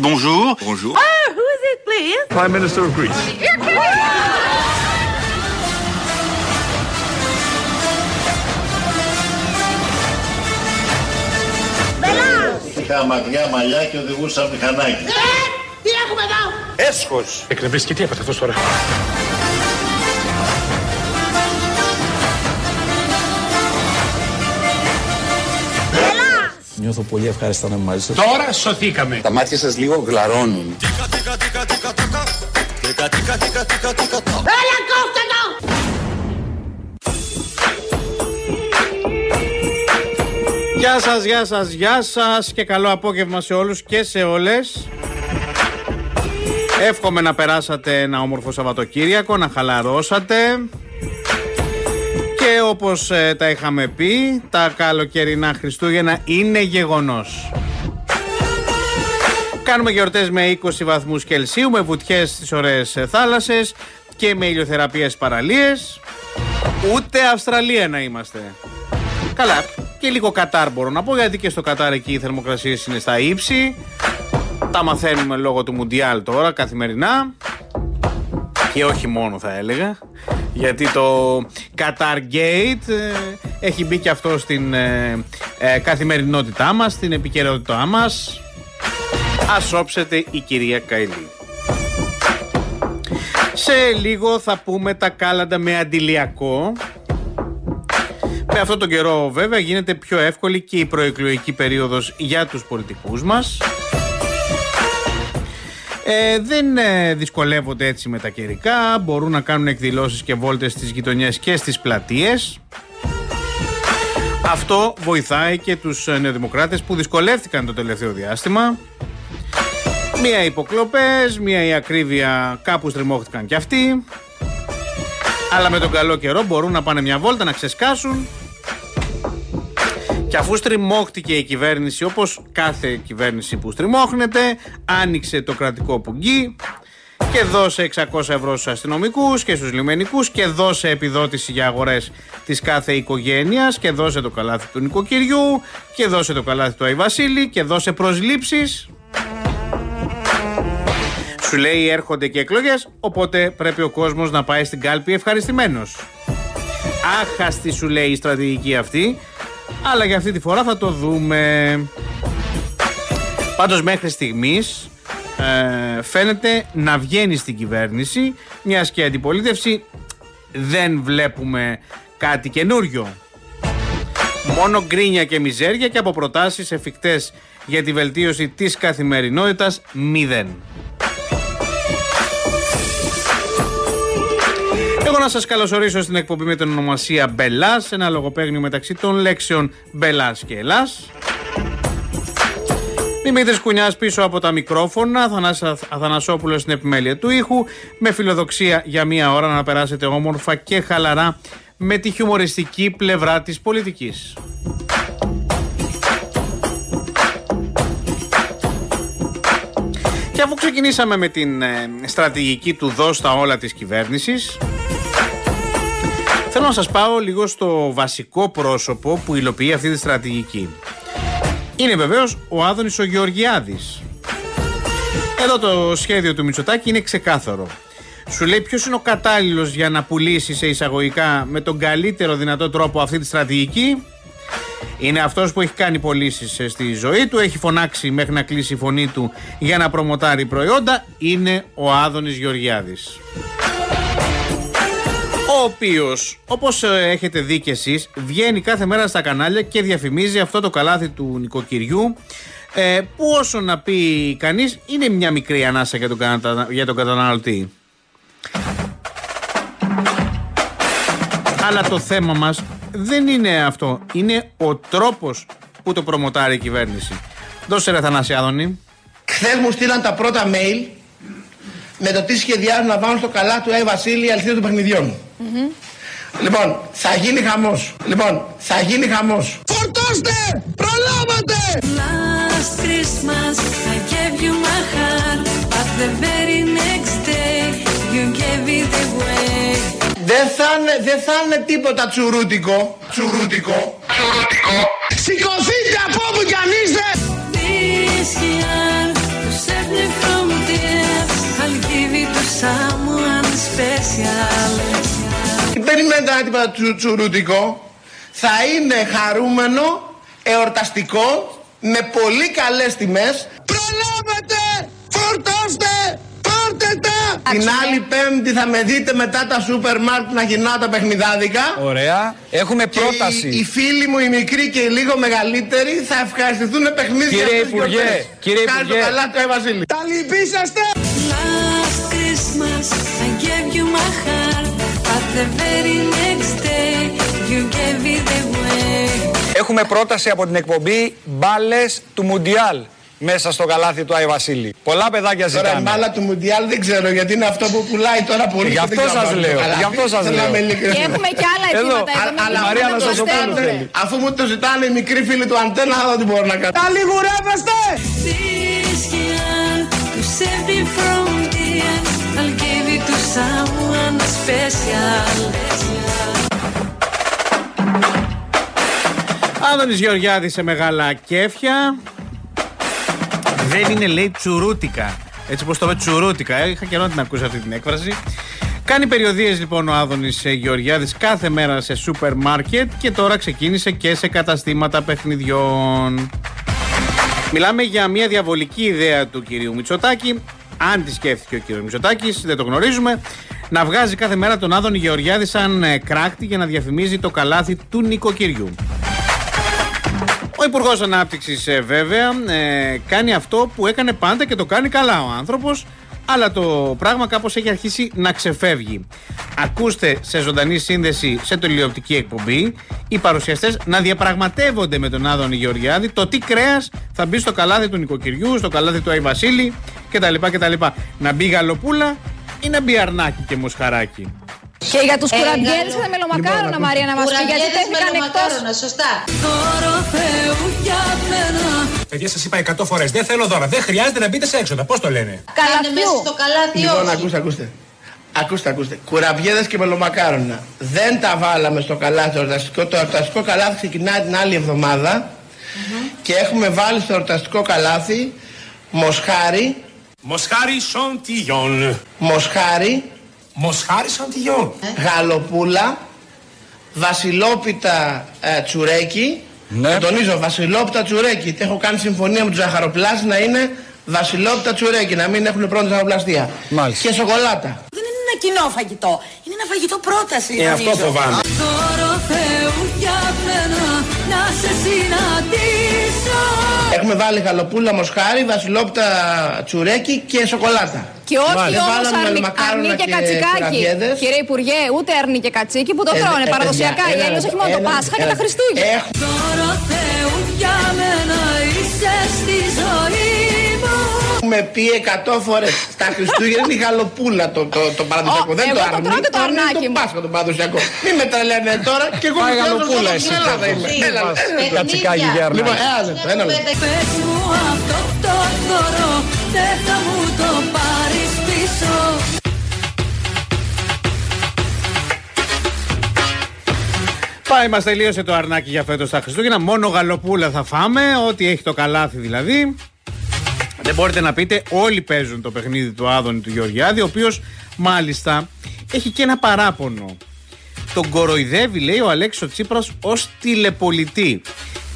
Bonjour. Bonjour. Oh, who is it, please? Prime Minister of Greece. Είχα μακριά μαλλιά και οδηγούσα μηχανάκι. Τι έχουμε εδώ; Έσχος. Εκνευρίσει και τι έπαθε αυτός τώρα; Νιώθω πολύ ευχάριστα να είμαι μαζί σας. Τώρα σωθήκαμε. Τα μάτια σας λίγο γλαρώνουν. Έλα, κόφτε το! Γεια σας, γεια σας, γεια σας και καλό απόγευμα σε όλους και σε όλες. Εύχομαι να περάσατε ένα όμορφο Σαββατοκύριακο, να χαλαρώσατε. Και όπως ε, τα είχαμε πει, τα καλοκαιρινά Χριστούγεννα είναι γεγονός. Κάνουμε γιορτές με 20 βαθμούς Κελσίου, με βουτιές στις ωραίες ε, θάλασσες και με ηλιοθεραπείες παραλίες. Ούτε Αυστραλία να είμαστε. Καλά, και λίγο Κατάρ μπορώ να πω, γιατί και στο Κατάρ εκεί οι θερμοκρασίες είναι στα ύψη. Τα μαθαίνουμε λόγω του Μουντιάλ τώρα καθημερινά. Και όχι μόνο θα έλεγα. Γιατί το Qatar Gate ε, έχει μπει και αυτό στην ε, ε, καθημερινότητά μας, στην επικαιρότητά μας. Ας όψετε η κυρία Καηλή. Σε λίγο θα πούμε τα κάλαντα με αντιλιακό. Με αυτόν τον καιρό βέβαια γίνεται πιο εύκολη και η προεκλογική περίοδος για τους πολιτικούς μας. Ε, δεν ε, δυσκολεύονται έτσι με τα καιρικά, μπορούν να κάνουν εκδηλώσεις και βόλτες στις γειτονιές και στις πλατείες. Αυτό βοηθάει και τους ε, νεοδημοκράτες που δυσκολεύτηκαν το τελευταίο διάστημα. Μία οι υποκλοπές, μία η ακρίβεια κάπου στριμώχτηκαν κι αυτοί. Αλλά με τον καλό καιρό μπορούν να πάνε μια βόλτα να ξεσκάσουν και αφού στριμώχτηκε η κυβέρνηση όπως κάθε κυβέρνηση που στριμώχνεται, άνοιξε το κρατικό πουγγί και δώσε 600 ευρώ στους αστυνομικούς και στους λιμενικούς και δώσε επιδότηση για αγορές της κάθε οικογένειας και δώσε το καλάθι του νοικοκυριού και δώσε το καλάθι του Αϊβασίλη και δώσε προσλήψεις. Σου λέει έρχονται και εκλογές, οπότε πρέπει ο κόσμος να πάει στην κάλπη ευχαριστημένος. Άχαστη σου λέει η στρατηγική αυτή, αλλά για αυτή τη φορά θα το δούμε. Πάντως μέχρι στιγμής ε, φαίνεται να βγαίνει στην κυβέρνηση, μιας και αντιπολίτευση δεν βλέπουμε κάτι καινούριο. Μόνο γκρίνια και μιζέρια και από προτάσεις εφικτές για τη βελτίωση της καθημερινότητας μηδέν. Να σας καλωσορίσω στην εκπομπή με την ονομασία Μπελάς, ένα λογοπαίγνιο μεταξύ των λέξεων Μπελάς και Ελλάς. Δημήτρης Κουνιάς πίσω από τα μικρόφωνα, Αθανάσης Αθανασόπουλος στην επιμέλεια του ήχου, με φιλοδοξία για μία ώρα να περάσετε όμορφα και χαλαρά με τη χιουμοριστική πλευρά της πολιτικής. Και αφού ξεκινήσαμε με την ε, στρατηγική του δώστα όλα της κυβέρνησης, θέλω να σας πάω λίγο στο βασικό πρόσωπο που υλοποιεί αυτή τη στρατηγική. Είναι βεβαίως ο Άδωνης ο Γεωργιάδης. Εδώ το σχέδιο του Μητσοτάκη είναι ξεκάθαρο. Σου λέει ποιος είναι ο κατάλληλος για να πουλήσεις σε εισαγωγικά με τον καλύτερο δυνατό τρόπο αυτή τη στρατηγική. Είναι αυτός που έχει κάνει πωλήσεις στη ζωή του, έχει φωνάξει μέχρι να κλείσει η φωνή του για να προμοτάρει προϊόντα. Είναι ο Άδωνης Γεωργιάδης. Ο οποίος, όπως έχετε δει κι εσείς, βγαίνει κάθε μέρα στα κανάλια και διαφημίζει αυτό το καλάθι του νοικοκυριού. Ε, που όσο να πει κανείς, είναι μια μικρή ανάσα για τον, κατα- για τον καταναλωτή. Αλλά το θέμα μας δεν είναι αυτό. Είναι ο τρόπος που το προμοτάρει η κυβέρνηση. Δώσε ρε Θανάση Άδωνη. Χθες μου στείλαν τα πρώτα mail με το τι σχεδιάζουν να βάλουν στο καλά του Ε Βασίλη η αλήθεια των παιχνιδιών. Mm-hmm. Λοιπόν, θα γίνει χαμός. Λοιπόν, θα γίνει χαμός Φορτώστε! Προλάβατε! Last Christmas, I gave you my heart, next day, you gave it. Δεν θα, είναι, δεν θα είναι τίποτα τσουρούτικο. Τσουρούτικο. Τσουρούτικο. Σηκωθείτε από όπου κι αν είστε! This year, you me from. I'll give. Μην περιμένετε ένα τίποτα τσου, τσουρούτικο. Θα είναι χαρούμενο, εορταστικό, με πολύ καλές τιμές. Προλάβετε! Φορτώστε! Πάρτε τα! Την άλλη πέμπτη θα με δείτε μετά τα σούπερ μάρκετ να γυρνάω τα παιχνιδάδικα. Ωραία. Έχουμε Και πρόταση. οι, οι φίλοι μου, οι μικροί και οι λίγο μεγαλύτεροι θα ευχαριστηθούν με παιχνίδια Κύριε αυτές τις Υπουργέ, γιορτές. κύριε Κάντε το Υπουργέ. καλά του, ε, Βασίλη. Τα λυπήσαστε! Last Christmas I gave you my heart, Έχουμε πρόταση από την εκπομπή μπάλες του Μουντιάλ μέσα στο καλάθι του Άι Βασίλη. Πολλά παιδάκια Τώρα η ζητάνε. μπάλα του Μουντιάλ δεν ξέρω γιατί είναι αυτό που πουλάει τώρα πολύ. Γι' και αυτό δεν ξέρω σας αν λέω, το καλά. γι' αυτό σας Θέλω να λέω. είμαι ειλικρινής. Και έχουμε και άλλα Εδώ. αιτήματα εδώ. Αλλά μην αφού Μαρία μου το Αναστασοπούλου ζητάνε- θέλει. Αφού μου το ζητάνε οι μικροί φίλοι του Αντένα, θα δω τι μπορώ να κάνω. Τα λιγουρεύεστε! This year someone special. Άδωνης Γεωργιάδης σε μεγάλα κέφια. Δεν είναι λέει τσουρούτικα. Έτσι πως το είπε τσουρούτικα. Ε, Είχα καιρό να την ακούσα αυτή την έκφραση. Κάνει περιοδίες λοιπόν ο Άδωνης ε, Γεωργιάδης κάθε μέρα σε σούπερ μάρκετ και τώρα ξεκίνησε και σε καταστήματα παιχνιδιών. Μιλάμε για μια διαβολική ιδέα του κυρίου Μητσοτάκη. Αν τη σκέφτηκε ο κύριος Μητσοτάκης, δεν το γνωρίζουμε. Να βγάζει κάθε μέρα τον Άδωνη Γεωργιάδη σαν ε, κράκτη για να διαφημίζει το καλάθι του νοικοκυριού. Ο Υπουργός Ανάπτυξης, βέβαια, ε, κάνει αυτό που έκανε πάντα και το κάνει καλά ο άνθρωπος, αλλά το πράγμα κάπως έχει αρχίσει να ξεφεύγει. Ακούστε σε ζωντανή σύνδεση σε τηλεοπτική εκπομπή οι παρουσιαστές να διαπραγματεύονται με τον Άδωνη Γεωργιάδη το τι κρέας θα μπει στο καλάθι του νοικοκυριού, στο καλάθι του Άι Βασίλη κτλ. κτλ. Να μπει γαλοπούλα ή να μπει αρνάκι και μοσχαράκι. Και για τους Ε, κουραμπιέδε γάλο. και τα μελομακάρονα, Μαρία, να μας πει γιατί Κουραμπιέδες τέθηκαν εκτός. μελομακάρονα, σωστά. Δώρο Θεού για μένα. Παιδιά, σας είπα 100 φορές. Δεν θέλω δώρα. Δεν χρειάζεται να μπείτε σε έξοδα. Πώς το λένε; Κάνε μέσα στο καλάθι Λοιπόν, όχι. ακούστε, ακούστε. Ακούστε, ακούστε. Κουραμπιέδες και μελομακάρονα. Δεν τα βάλαμε στο καλάθι το εορταστικό. Το εορταστικό καλάθι ξεκινάει την άλλη εβδομάδα. Και έχουμε βάλει στο εορταστικό καλάθι μοσχάρι, Μοσχάρι Σοντιγιόν. μοσχάρι, Μοσχάρι Σοντιγιόν. γαλοπούλα, βασιλόπιτα ε, τσουρέκι. Ναι. Το τονίζω, βασιλόπιτα τσουρέκι. Τι έχω κάνει συμφωνία με τους ζαχαροπλάστη να είναι βασιλόπιτα τσουρέκι, να μην έχουν πρώτη ζαχαροπλαστεία. Μάλιστα. Και σοκολάτα. Δεν είναι ένα κοινό φαγητό. Είναι ένα φαγητό πρόταση. Ε, αυτό νομίζω. φοβάμαι. Δώρο Θεού για μένα. Να σε συναντήσω. Έχουμε βάλει γαλοπούλα, μοσχάρι, βασιλόπιτα τσουρέκι και σοκολάτα. Και όχι Μάλιστα. όμως Βάλαμε αρνί, μελομακάρονα αρνί και και κατσικάκι. κουραμπιέδες. Κύριε Υπουργέ, ούτε αρνί και κατσίκι που το Ε, τρώνε ε, παραδοσιακά. παιδιά, Οι ένα Έλληνε όχι λεπτό, μόνο το ένα Πάσχα και λεπτό. τα Χριστούγεννα. Έχουμε Δώρο Θεού για μένα. Είσαι στη ζωή μου. Έχουμε πει 100 φορές. Στα Χριστούγεννα είναι η γαλοπούλα το, το, το παραδοσιακό. Ω, δεν εγώ το το αρνί. τρώω και το αρνί είναι αρνάκι το μου. Πάσχα το παραδοσιακό. Μην με τρελαίνε τώρα και εγώ Πάει με γαλοπούλα στην εσύ. Ελλάδα είμαι. Έλα, έλα, έλα. Κατσικάκι για αρνάκι. Λοιπόν, ένα λεπτό, ένα λεπτό. Πες μου αυτό το δώρο. Δεν θα μου το πάρεις πίσω. Πάει, μας τελείωσε το αρνάκι για φέτος τα Χριστούγεννα. Μόνο γαλοπούλα θα φάμε, ό,τι έχει το καλάθι δηλαδή. Δεν μπορείτε να πείτε, όλοι παίζουν το παιχνίδι του Άδωνη του Γεωργιάδη, ο οποίος μάλιστα έχει και ένα παράπονο. Τον κοροϊδεύει, λέει, ο Αλέξης ο Τσίπρας ως τηλεπολιτή.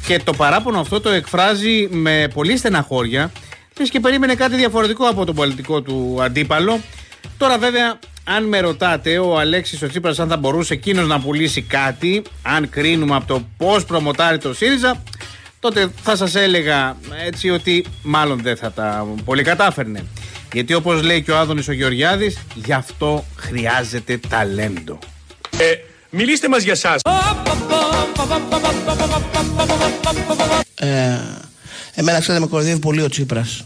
Και το παράπονο αυτό το εκφράζει με πολύ στεναχώρια. Λες και περίμενε κάτι διαφορετικό από τον πολιτικό του αντίπαλο. Τώρα βέβαια, αν με ρωτάτε, ο Αλέξης ο Τσίπρας αν θα μπορούσε εκείνος να πουλήσει κάτι, αν κρίνουμε από το πώς προμοτάρει το ΣΥΡΙΖΑ, τότε θα σας έλεγα έτσι ότι μάλλον δεν θα τα πολύ κατάφερνε. Γιατί όπως λέει και ο Άδωνης ο Γεωργιάδης, γι' αυτό χρειάζεται ταλέντο. Ε, μιλήστε μας για εσά. Ε, εμένα ξέρετε με κοροϊδεύει πολύ ο Τσίπρας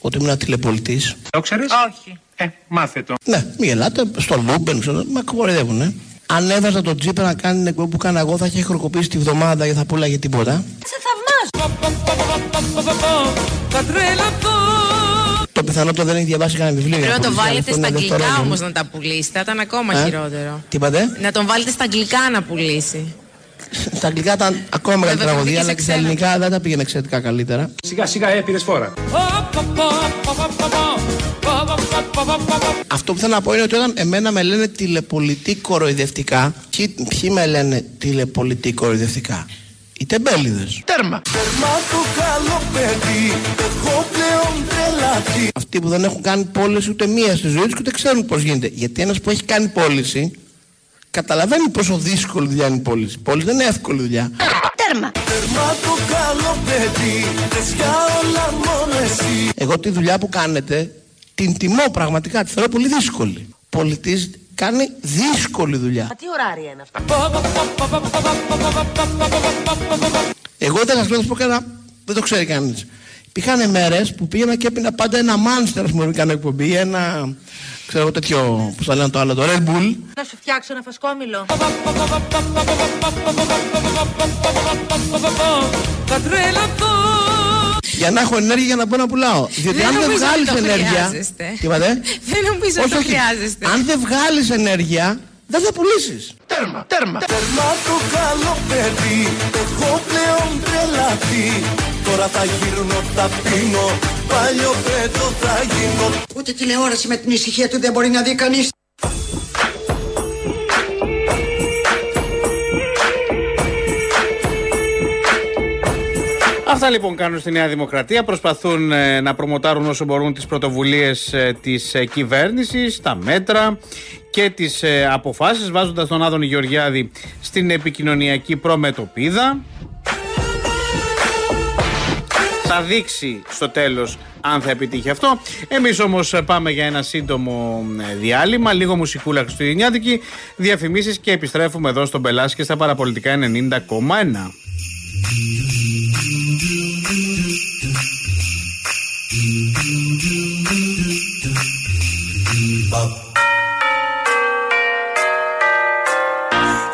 ότι ήμουν τηλεπωλητής. Το ξέρει. Όχι. Ε, μάθε το. Ναι, μην γελάτε, στο Λούμπεν, ξέρω, με κοροϊδεύουν, ε. Αν έβαζα τον Τσίπρα να κάνει την εκπομπή που κάνα εγώ, θα είχε χροκοπήσει τη βδομάδα και θα πουλάγε τίποτα. Σε θαυμάζω. Θα τρελαθώ. Το πιθανότερο δεν έχει διαβάσει κανένα βιβλίο. Πρέπει για να το πουλήσει, βάλετε αυτό στα είναι αγγλικά δευτερόλεπτο. όμως να τα πουλήσει. Θα ήταν ακόμα Ε; χειρότερο. Τι είπατε; Να τον βάλετε στα αγγλικά να πουλήσει. Στα αγγλικά ήταν ακόμα μεγαλύτερη Βέβαια, τραγωδία, και αλλά σε και στα ξένα. ελληνικά δεν τα πήγαινε εξαιρετικά καλύτερα. Σιγά σιγά έπειρε φόρα. Αυτό που θέλω να πω είναι ότι όταν εμένα με λένε τηλεπολιτή κοροϊδευτικά, ποιοι, ποιοι με λένε τηλεπολιτή κοροϊδευτικά. Οι τεμπέληδες. Τέρμα. Αυτοί που δεν έχουν κάνει πώληση ούτε μία στη ζωή τους και ούτε ξέρουν πώς γίνεται. Γιατί ένας που έχει κάνει πώληση καταλαβαίνει πόσο δύσκολη δουλειά είναι η πώληση. Η πώληση δεν είναι εύκολη δουλειά. Τέρμα. Εγώ τη δουλειά που κάνετε την τιμώ πραγματικά, τη θεωρώ πολύ δύσκολη. Πολιτής κάνει δύσκολη δουλειά. Τι ωράρια είναι αυτά; Εγώ δεν σας λέω να σας πω κανένα, δεν το ξέρει κανείς. Υπήρχαν μέρες που πήγαινα και έπινα πάντα ένα μάνστερ, ας πούμε, κάνω εκπομπή, ένα, ξέρω εγώ τέτοιο, πώς θα λένε το άλλο, το Red Bull. Να σου φτιάξω ένα φασκόμηλο. Θα τρελαθώ Για να έχω ενέργεια για να μπορώ να πουλάω. Διότι Δεν αν δεν νομίζω βγάλεις ότι το ενέργεια. χρειάζεστε. Τι είπατε; Δεν νομίζω ότι το χρειάζεστε. Αν δεν βγάλεις ενέργεια, δεν θα πουλήσεις. Τέρμα, τέρμα. Τερμά το καλό παιδί Έχω πλέον τρελαθεί Τώρα θα γύρνω, θα πίνω Παλιό παιδό θα γίνω Ούτε τηλεόραση με την ησυχία του δεν μπορεί να δει κανείς. Αυτά λοιπόν κάνουν στη Νέα Δημοκρατία. Προσπαθούν ε, να προμοτάρουν όσο μπορούν τις πρωτοβουλίες ε, της ε, κυβέρνησης, τα μέτρα και τις ε, αποφάσεις, βάζοντας τον Άδωνη Γεωργιάδη στην επικοινωνιακή προμετωπίδα. Θα δείξει στο τέλος αν θα επιτύχει αυτό. Εμείς όμως ε, πάμε για ένα σύντομο ε, διάλειμμα, λίγο μουσικούλα χριστουγεννιάτικη, διαφημίσεις και επιστρέφουμε εδώ στον Πελάση και στα παραπολιτικά 90,1.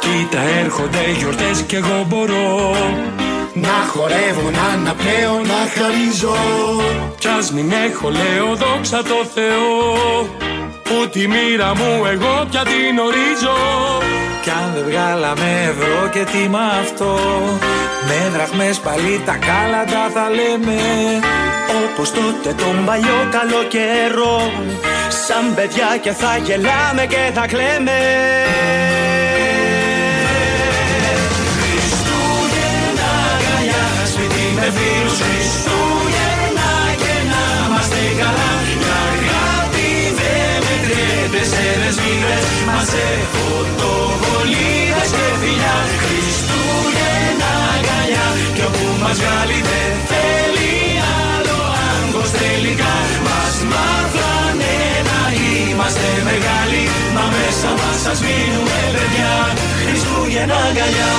Κοίτα έρχονται γιορτές και εγώ μπορώ Να χορεύω, να αναπνέω, να χαρίζω. Κι ας μην έχω λέω δόξα τω Θεώ Που τη μοίρα μου εγώ πια την ορίζω. Κι αν δεν βγάλαμε ευρώ και τι με αυτό Με δραχμές πάλι τα κάλαντα θα λέμε. Όπως τότε τον παλιό καλό καιρό Σαν παιδιά και θα γελάμε και θα κλαίμε. Χριστούγεννα αγκαλιά Σπίτι με φίλους Χριστούγεννα μας βγάλει δεν θέλει άλλο άγκος τελικά. Μας μάθανε να είμαστε μεγάλοι Μα μέσα μας σας μείνουμε παιδιά. Χριστούγεννα αγκαλιά.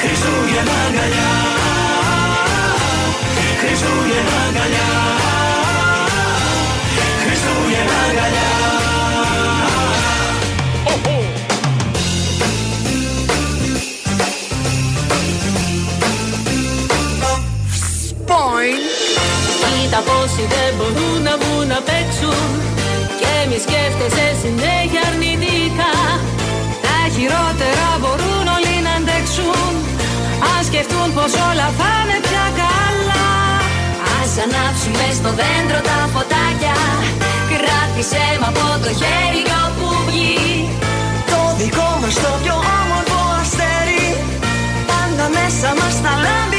Χριστούγεννα αγκαλιά. Χριστούγεννα αγκαλιά. Χριστούγεννα αγκαλιά Κοίτα πόσοι δεν μπορούν να βγουν να παίξουν. Και μη σκέφτεσαι συνέχεια αρνητικά. Τα χειρότερα μπορούν όλοι να αντέξουν. Αν σκεφτούν πως όλα θα είναι πια καλά. Ας ανάψουμε στο δέντρο τα φωτάκια. Κράτησε μ' από το χέρι κι όπου βγει. Το δικό μας το πιο όμορφο αστέρι. Πάντα μέσα μας θα λάμπει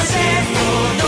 δεσμίδες Μα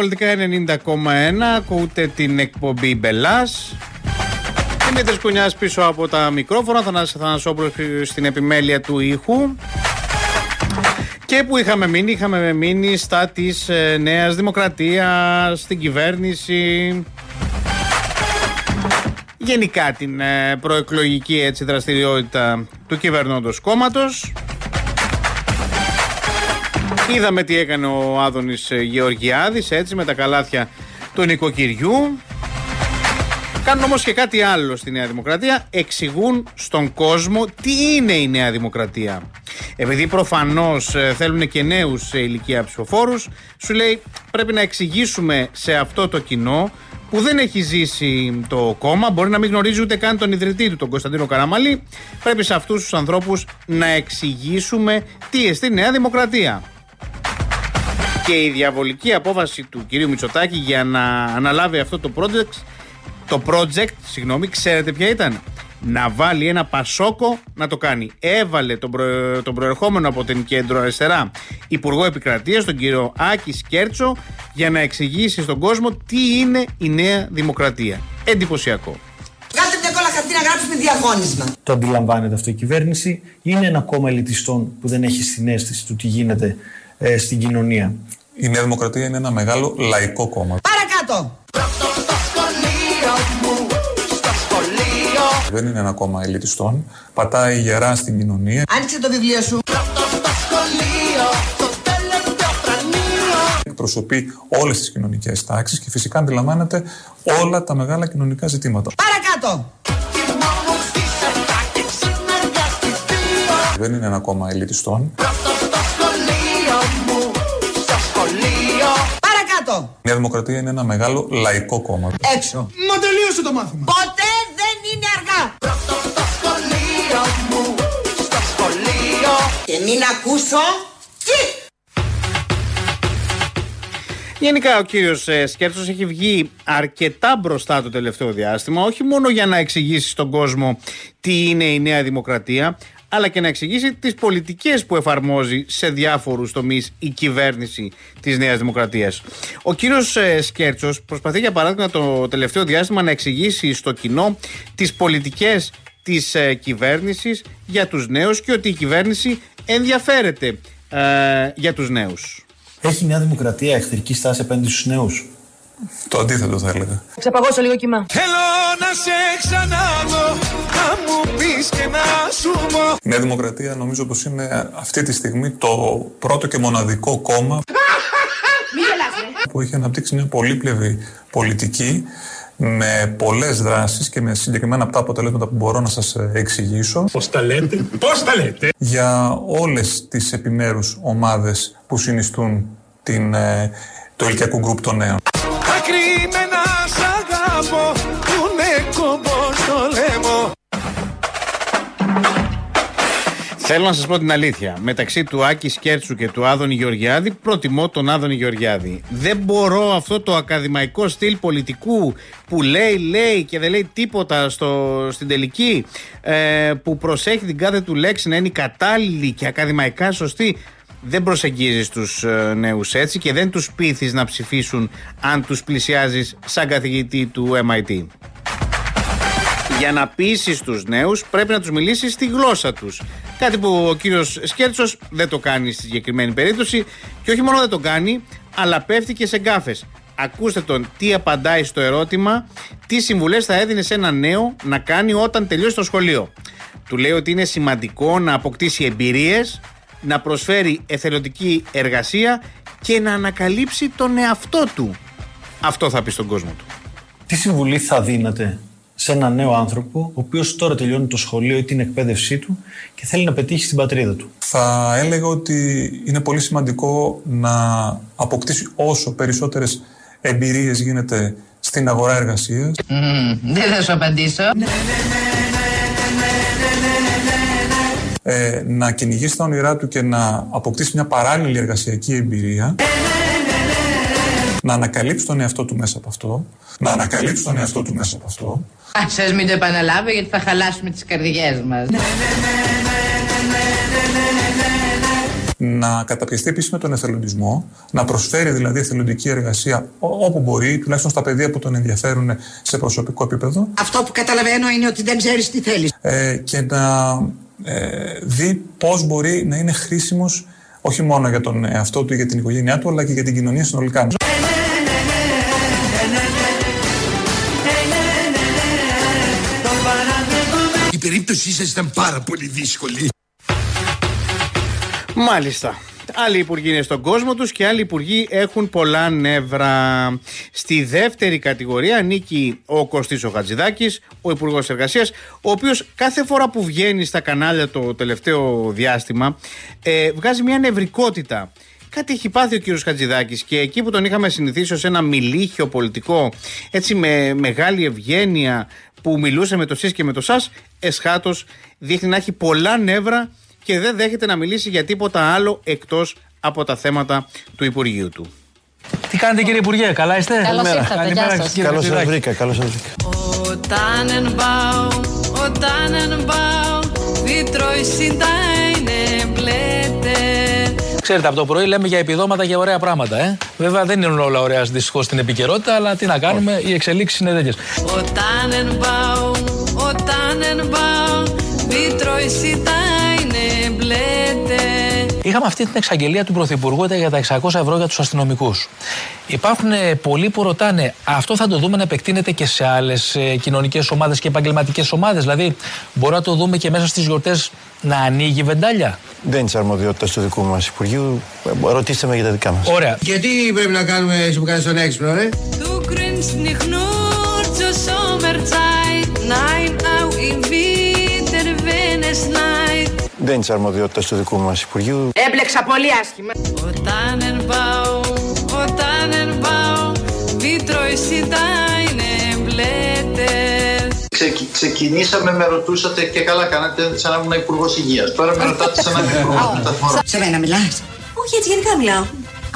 είμαστε παραπολιτικά 90,1. Ακούτε την εκπομπή Μπελάς. Δημήτρη Κουνιάς πίσω από τα μικρόφωνα. Θανάσης Θανασόπουλο στην επιμέλεια του ήχου. Και που είχαμε μείνει, είχαμε μείνει στα της ε, Νέας Δημοκρατίας, στην κυβέρνηση, γενικά την ε, προεκλογική έτσι, δραστηριότητα του κυβερνώντος κόμματος. Είδαμε τι έκανε ο Άδωνης ε, Γεωργιάδης έτσι με τα καλάθια του νοικοκυριού. Κάνουν όμως και κάτι άλλο στη Νέα Δημοκρατία. Εξηγούν στον κόσμο τι είναι η Νέα Δημοκρατία. Επειδή προφανώς ε, θέλουν και νέους σε ηλικία ψηφοφόρους, σου λέει πρέπει να εξηγήσουμε σε αυτό το κοινό που δεν έχει ζήσει το κόμμα, μπορεί να μην γνωρίζει ούτε καν τον ιδρυτή του, τον Κωνσταντίνο Καραμαλή. Πρέπει σε αυτούς τους ανθρώπους να εξηγήσουμε τι εστί Νέα Δημοκρατία. Και η διαβολική απόφαση του κυρίου Μητσοτάκη για να αναλάβει αυτό το project, το project, συγγνώμη, ξέρετε ποια ήταν; Να βάλει ένα πασόκο να το κάνει. Έβαλε τον, προ... τον προερχόμενο από την κέντρο αριστερά Υπουργό Επικρατείας, τον κύριο Άκης Σκέρτσο, για να εξηγήσει στον κόσμο τι είναι η Νέα Δημοκρατία. Εντυπωσιακό. Κάντε μια κόλλα χαρτί να γράψουμε διαγώνισμα. Το αντιλαμβάνεται αυτό η κυβέρνηση. Είναι ένα κόμμα ελιτιστών που δεν έχει συνέστηση του τι γίνεται ε, στην κοινωνία. Η Νέα Δημοκρατία είναι ένα μεγάλο λαϊκό κόμμα. Παρακάτω. Δεν είναι ένα κόμμα ελιτιστών. Πατάει γερά στην κοινωνία. Άνοιξε το βιβλίο σου. Εκπροσωπεί όλες τις κοινωνικές τάξεις και φυσικά αντιλαμβάνεται όλα τα μεγάλα κοινωνικά ζητήματα. Παρακάτω. Δεν είναι ένα κόμμα ελιτιστών. Παρακάτω. Η Νέα Δημοκρατία είναι ένα μεγάλο λαϊκό κόμμα. Έξω. Μα τελείωσε το μάθημα. Ποτέ δεν είναι αργά. Και μην ακούσω. Τι. Γενικά ο κύριος ε, Σκέρτσος έχει βγει αρκετά μπροστά το τελευταίο διάστημα όχι μόνο για να εξηγήσει στον κόσμο τι είναι η Νέα Δημοκρατία αλλά και να εξηγήσει τις πολιτικές που εφαρμόζει σε διάφορους τομείς η κυβέρνηση της Νέας Δημοκρατίας. Ο κύριος ε, Σκέρτσος προσπαθεί για παράδειγμα το τελευταίο διάστημα να εξηγήσει στο κοινό τις πολιτικές της ε, κυβέρνησης για τους νέους και ότι η κυβέρνηση ενδιαφέρεται ε, για τους νέους. Έχει η Νέα Δημοκρατία εχθρική στάση απέναντι στους νέους; Το αντίθετο θα έλεγα. Ξαπαγώσω λίγο κοιμά. Θέλω να σε ξαναδώ Να μου πεις και να σου πω Η Νέα Δημοκρατία νομίζω πως είναι αυτή τη στιγμή το πρώτο και μοναδικό κόμμα που έχει αναπτύξει μια πολύπλευρη πολιτική με πολλές δράσεις και με συγκεκριμένα από τα αποτελέσματα που μπορώ να σας ε, εξηγήσω Πώς τα λέτε, πώς τα λέτε; για όλες τις επιμέρους ομάδες που συνιστούν την, ε, το ηλικιακό γκρουπ των νέων. Ακριμένα σ' αγαπώ Θέλω να σας πω την αλήθεια. Μεταξύ του Άκη Σκέρτσου και του Άδωνη Γεωργιάδη, προτιμώ τον Άδωνη Γεωργιάδη. Δεν μπορώ αυτό το ακαδημαϊκό στυλ πολιτικού που λέει, λέει και δεν λέει τίποτα στο, στην τελική, ε, που προσέχει την κάθε του λέξη να είναι κατάλληλη και ακαδημαϊκά σωστή. Δεν προσεγγίζεις τους ε, νέους έτσι και δεν τους πείθεις να ψηφίσουν αν τους πλησιάζεις σαν καθηγητή του MIT. Για να πείσει τους νέους, πρέπει να τους μιλήσει στη γλώσσα τους. Κάτι που ο κύριος Σκέρτσος δεν το κάνει στη συγκεκριμένη περίπτωση. Και όχι μόνο δεν το κάνει, αλλά πέφτει και σε γκάφες. Ακούστε τον τι απαντάει στο ερώτημα, τι συμβουλές θα έδινε σε ένα νέο να κάνει όταν τελειώσει το σχολείο. Του λέει ότι είναι σημαντικό να αποκτήσει εμπειρίες, να προσφέρει εθελοντική εργασία και να ανακαλύψει τον εαυτό του. Αυτό θα πει στον κόσμο του. Τι συμβουλή θα δίνατε σε έναν νέο άνθρωπο, ο οποίος τώρα τελειώνει το σχολείο ή την εκπαίδευσή του και θέλει να πετύχει στην πατρίδα του. Θα έλεγα ότι είναι πολύ σημαντικό να αποκτήσει όσο περισσότερες εμπειρίες γίνεται στην αγορά εργασίας Δεν θα σου απαντήσω. ε, να κυνηγήσει τα όνειρά του και να αποκτήσει μια παράλληλη εργασιακή εμπειρία να ανακαλύψει τον εαυτό του μέσα από αυτό να ανακαλύψει τον εαυτό του μέσα από αυτό Σας μην το επαναλάβω γιατί θα χαλάσουμε τις καρδιές μας. να καταπιεστεί επίσης με τον εθελοντισμό, να προσφέρει δηλαδή εθελοντική εργασία ό- όπου μπορεί, τουλάχιστον στα παιδεία που τον ενδιαφέρουν σε προσωπικό επίπεδο, Αυτό που καταλαβαίνω είναι ότι δεν ξέρεις τι θέλεις. ε, και να ε, δει πώς μπορεί να είναι χρήσιμος όχι μόνο για τον εαυτό του ή για την οικογένειά του, αλλά και για την κοινωνία συνολικά. Η περίπτωσή σας ήταν πάρα πολύ δύσκολη. Μάλιστα. Άλλοι υπουργοί είναι στον κόσμο τους και άλλοι υπουργοί έχουν πολλά νεύρα. Στη δεύτερη κατηγορία ανήκει ο Κωστής ο Χατζηδάκης, ο Υπουργός Εργασίας, ο οποίος κάθε φορά που βγαίνει στα κανάλια το τελευταίο διάστημα ε, βγάζει μια νευρικότητα. Κάτι έχει πάθει ο κύριος Χατζηδάκης και εκεί που τον είχαμε συνηθίσει ως ένα μιλίχιο πολιτικό, έτσι με μεγάλη ευγένεια που μιλούσε με το σεις και με το σας, εσχάτως δείχνει να έχει πολλά νεύρα και δεν δέχεται να μιλήσει για τίποτα άλλο εκτός από τα θέματα του Υπουργείου του. Τι κάνετε κύριε Υπουργέ, καλά είστε; Καλώς Καλημέρα. ήρθατε, Καλημέρα, γεια σας. κύριε Καλώς σας Χατζηδάκη. βρήκα, καλώς σας βρήκα. Ο Tannenbaum, ο Tannenbaum, Ξέρετε, από το πρωί λέμε για επιδόματα και ωραία πράγματα. Ε. Βέβαια δεν είναι όλα ωραία δυστυχώς στην επικαιρότητα, αλλά τι να κάνουμε, οι εξελίξεις είναι τέτοιες. Ο Tannenbaum, ο Tannenbaum, wie treu sind deine Blätter. Είχαμε αυτή την εξαγγελία του Πρωθυπουργού για τα 600 ευρώ για τους αστυνομικούς. Υπάρχουν ε, πολλοί που ρωτάνε, αυτό θα το δούμε να επεκτείνεται και σε άλλες κοινωνικές ομάδες και επαγγελματικές ομάδες. Δηλαδή, μπορεί να το δούμε και μέσα στις γιορτές να ανοίγει βεντάλια; Δεν είναι της αρμοδιότητας του δικού μας Υπουργείου. Ε, Ρωτήστε με για τα δικά μας. Ωραία. Γιατί πρέπει να κάνουμε εσύ που κάνεις τον έξυπνο, ε; Du grinst nicht nur zur Sommerzeit, nein, auch im Winter, wenn es schneit. Δεν είναι της αρμοδιότητας του δικού μας Υπουργείου. Έμπλεξα πολύ άσχημα. Ο Blätter. Ξεκι- ξεκινήσαμε, με ρωτούσατε και καλά κάνατε σαν να ήμουν υπουργός υγείας. Τώρα με ρωτάτε σαν να είμαι υπουργός μεταφορών. Σε μένα μιλάς; Όχι, έτσι γενικά μιλάω.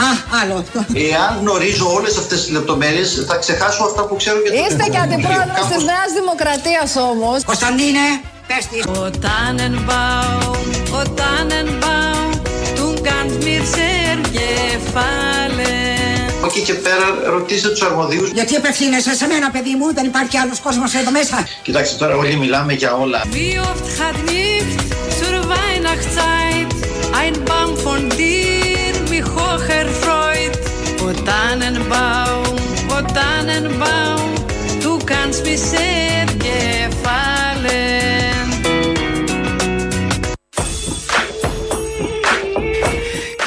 Α, άλλο αυτό. Εάν γνωρίζω όλες αυτές τις λεπτομέρειες, θα ξεχάσω αυτά που ξέρω για το Είστε και αντιπρόεδρος Κάπως- της Νέας Δημοκρατίας όμως. Κωνσταντίνε, πες της. Ο Tannenbaum, ο Tannenbaum, du kannst mir sehr gefallen. Από εκεί και πέρα, ρωτήστε τους αρμοδίους. Γιατί απευθύνεσαι σε μένα, παιδί μου, δεν υπάρχει άλλος κόσμος εδώ μέσα. Κοιτάξτε, τώρα όλοι μιλάμε για όλα. Wie oft hat nicht zur Weihnachtszeit ein Baum von dir mich hoch erfreut? O Tannenbaum, o Tannenbaum, du kannst mir sehr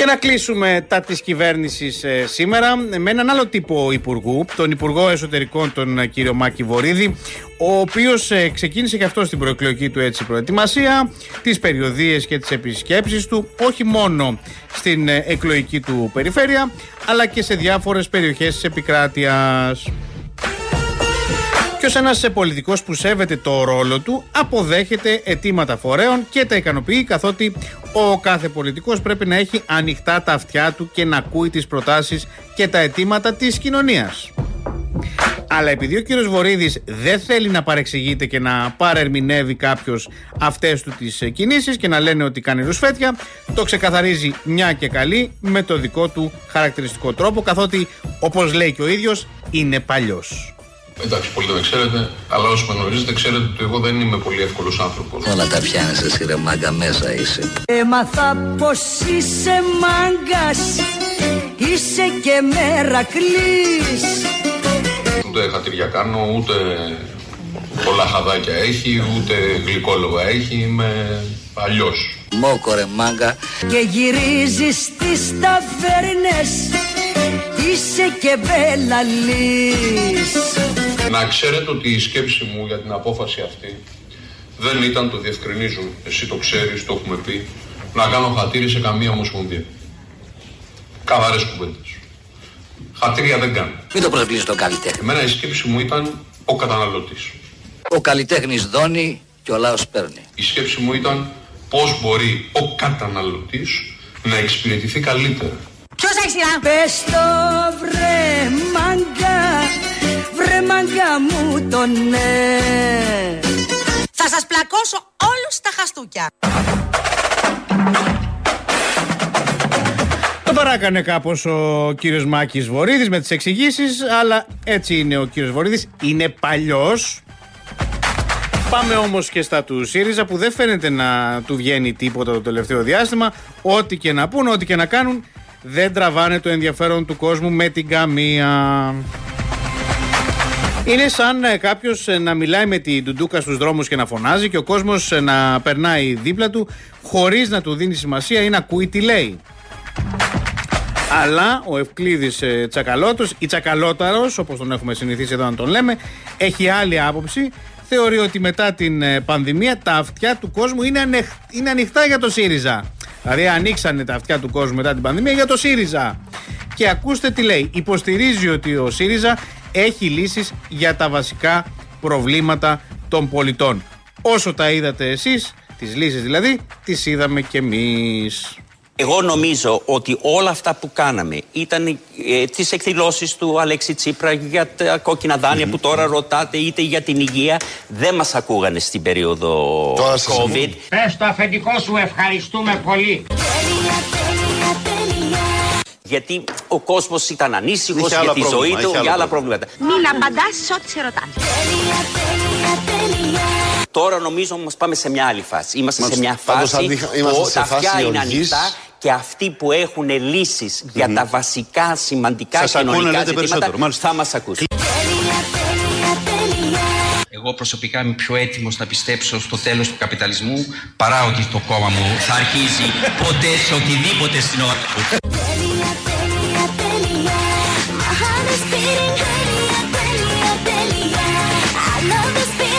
να κλείσουμε τα της κυβέρνησης ε, σήμερα με έναν άλλο τύπο υπουργού, τον Υπουργό Εσωτερικών, τον ε, κύριο Μάκη Βορύδη, ο οποίος ε, ξεκίνησε και αυτό στην προεκλογική του έτσι προετοιμασία, τις περιοδίες και τις επισκέψεις του, όχι μόνο στην ε, εκλογική του περιφέρεια, αλλά και σε διάφορες περιοχές της επικράτειας. Και ως ένας ε, πολιτικός που σέβεται το ρόλο του, αποδέχεται αιτήματα φορέων και τα ικανοποιεί, καθότι ο κάθε πολιτικός πρέπει να έχει ανοιχτά τα αυτιά του και να ακούει τις προτάσεις και τα αιτήματα της κοινωνίας. Αλλά επειδή ο κύριος Βορύδης δεν θέλει να παρεξηγείται και να παρερμηνεύει κάποιος αυτές του τις ε, κινήσεις και να λένε ότι κάνει ρουσφέτια, το ξεκαθαρίζει μια και καλή με το δικό του χαρακτηριστικό τρόπο, καθότι όπως λέει και ο ίδιος είναι παλιός. Εντάξει, πολύ δεν με ξέρετε, αλλά όσο με γνωρίζετε, ξέρετε ότι εγώ δεν είμαι πολύ εύκολος άνθρωπος. Όλα τα πιάνεις εσύ ρε μάγκα μέσα είσαι. Έμαθα πως είσαι μάγκας Είσαι και μερακλής Ούτε χατήρια κάνω, ούτε πολλά χαδάκια έχει, ούτε γλυκόλογα έχει. Είμαι αλλιώς. Μόκο ρε μάγκα. Και γυρίζεις στις ταβέρνες Είσαι και μπελαλής Να ξέρετε ότι η σκέψη μου για την απόφαση αυτή δεν ήταν, το διευκρινίζω, εσύ το ξέρεις, το έχουμε πει, να κάνω χατήρι σε καμία ομοσπονδία. Καθαρές κουβέντες. Χατήρια δεν κάνω. Μην το προσβλήσεις τον καλλιτέχνη. Εμένα η σκέψη μου ήταν ο καταναλωτής. Ο καλλιτέχνης δώνει και ο λαός παίρνει. Η σκέψη μου ήταν πώς μπορεί ο καταναλωτής να εξυπηρετηθεί καλύτερα. Ποιος έχει σειρά; Πες το βρε μάγκα Βρε μάγκα μου το ναι Θα σας πλακώσω όλους τα χαστούκια. παράκανε κάπως ο κύριος Μάκης Βορύδης με τις εξηγήσεις, αλλά έτσι είναι ο κύριος Βορύδης. Είναι παλιός. Πάμε όμως και στα του ΣΥΡΙΖΑ που δεν φαίνεται να του βγαίνει τίποτα το τελευταίο διάστημα. Ό,τι και να πούν, ό,τι και να κάνουν, δεν τραβάνε το ενδιαφέρον του κόσμου με την καμία. Είναι σαν κάποιος να μιλάει με την ντουντούκα στους δρόμους και να φωνάζει και ο κόσμος να περνάει δίπλα του χωρίς να του δίνει σημασία ή να ακούει τι λέει. Αλλά ο Ευκλήδης ε, Τσακαλώτος ή Τσακαλώταρος, όπως τον έχουμε συνηθίσει εδώ να τον λέμε, έχει άλλη άποψη. Θεωρεί ότι μετά την ε, πανδημία τα αυτιά του κόσμου είναι, ανεχ- είναι ανοιχτά για το ΣΥΡΙΖΑ. Δηλαδή ανοίξανε τα αυτιά του κόσμου μετά την πανδημία για το ΣΥΡΙΖΑ. Και ακούστε τι λέει. Υποστηρίζει ότι ο ΣΥΡΙΖΑ έχει λύσεις για τα βασικά προβλήματα των πολιτών. Όσο τα είδατε εσείς, τις λύσεις δηλαδή, τις είδαμε κι εμείς. Εγώ νομίζω ότι όλα αυτά που κάναμε ήταν ε, τις εκδηλώσεις του Αλέξη Τσίπρα για τα κόκκινα δάνεια που τώρα ρωτάτε είτε για την υγεία δεν μας ακούγανε στην περίοδο COVID. Πες το αφεντικό σου ευχαριστούμε πολύ. Γιατί ο κόσμος ήταν ανήσυχος Είχε για άλλα τη πρόβλημα, ζωή είχε του, άλλα για άλλα προβλήματα. Μην απαντάς σε ό,τι σε ρωτάνε. Τώρα νομίζω μας πάμε σε μια άλλη φάση. Είμαστε σε Μάλιστα. μια Πάντως φάση αντίχα- είμαστε που σε τα φάση αυτιά είναι οργής. ανοιχτά και αυτοί που έχουν λύσεις για τα βασικά σημαντικά Σας ακούνε, κοινωνικά λέτε ζητήματα περισσότερο. θα μας ακούσουν. Εγώ προσωπικά είμαι πιο έτοιμος να πιστέψω στο τέλος του καπιταλισμού παρά ότι το κόμμα μου θα αρχίζει ποτέ σε οτιδήποτε στην ώρα του.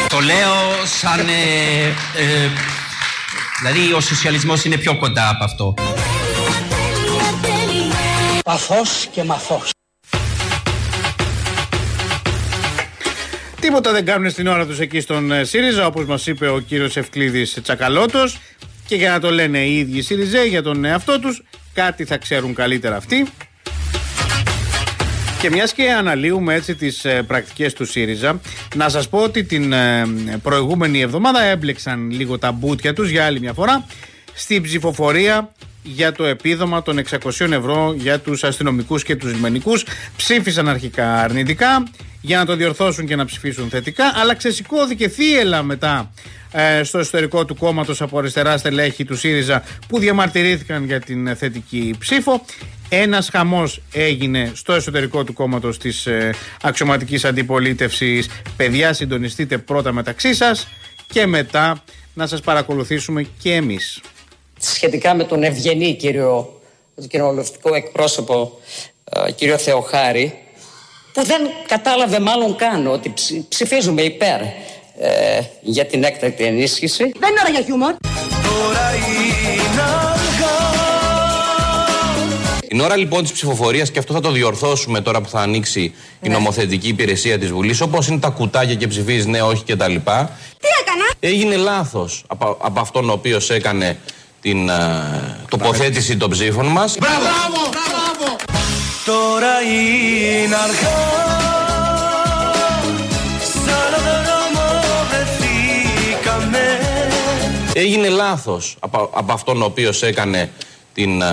Το λέω σαν... ε, ε, δηλαδή ο σοσιαλισμός είναι πιο κοντά από αυτό. Παθός και μαθός. Τίποτα δεν κάνουν στην ώρα τους εκεί στον ε, ΣΥΡΙΖΑ, όπως μας είπε ο κύριος Ευκλήδης Τσακαλώτος. Και για να το λένε οι ίδιοι ΣΥΡΙΖΑΙ για τον εαυτό τους, κάτι θα ξέρουν καλύτερα αυτοί. Και μιας και αναλύουμε έτσι τις ε, πρακτικές του ΣΥΡΙΖΑ, να σας πω ότι την ε, προηγούμενη εβδομάδα έμπλεξαν λίγο τα μπούτια τους για άλλη μια φορά στην ψηφοφορία για το επίδομα των 600 ευρώ για τους αστυνομικούς και τους λιμενικούς. Ψήφισαν αρχικά αρνητικά για να το διορθώσουν και να ψηφίσουν θετικά, αλλά ξεσηκώθηκε θύελα μετά ε, στο εσωτερικό του κόμματος από αριστερά στελέχη του ΣΥΡΙΖΑ που διαμαρτυρήθηκαν για την ε, θετική ψήφο. Ένας χαμός έγινε στο εσωτερικό του κόμματος της ε, αξιωματικής αντιπολίτευσης. Παιδιά συντονιστείτε πρώτα μεταξύ σας και μετά να σας παρακολουθήσουμε και εμείς. σχετικά με τον ευγενή κύριο, τον κοινοβουλευτικό εκπρόσωπο ε, κύριο Θεοχάρη που δεν κατάλαβε μάλλον καν ότι ψη- ψηφίζουμε υπέρ ε, για την έκτακτη ενίσχυση. Δεν είναι ώρα για χιούμορ. Την ώρα λοιπόν της ψηφοφορίας, και αυτό θα το διορθώσουμε τώρα που θα ανοίξει η νομοθετική υπηρεσία της Βουλής, όπως είναι τα κουτάκια και ψηφίζεις ναι, όχι κτλ. Τι έκανα; Έγινε λάθος από, από αυτόν ο οποίος έκανε την ε, τοποθέτηση των ψήφων μας. Μπράβο, μπράβο. Τώρα είναι αργά Σ' άλλο δρόμο βρεθήκαμε Έγινε λάθος από, από αυτόν ο οποίος έκανε την ε,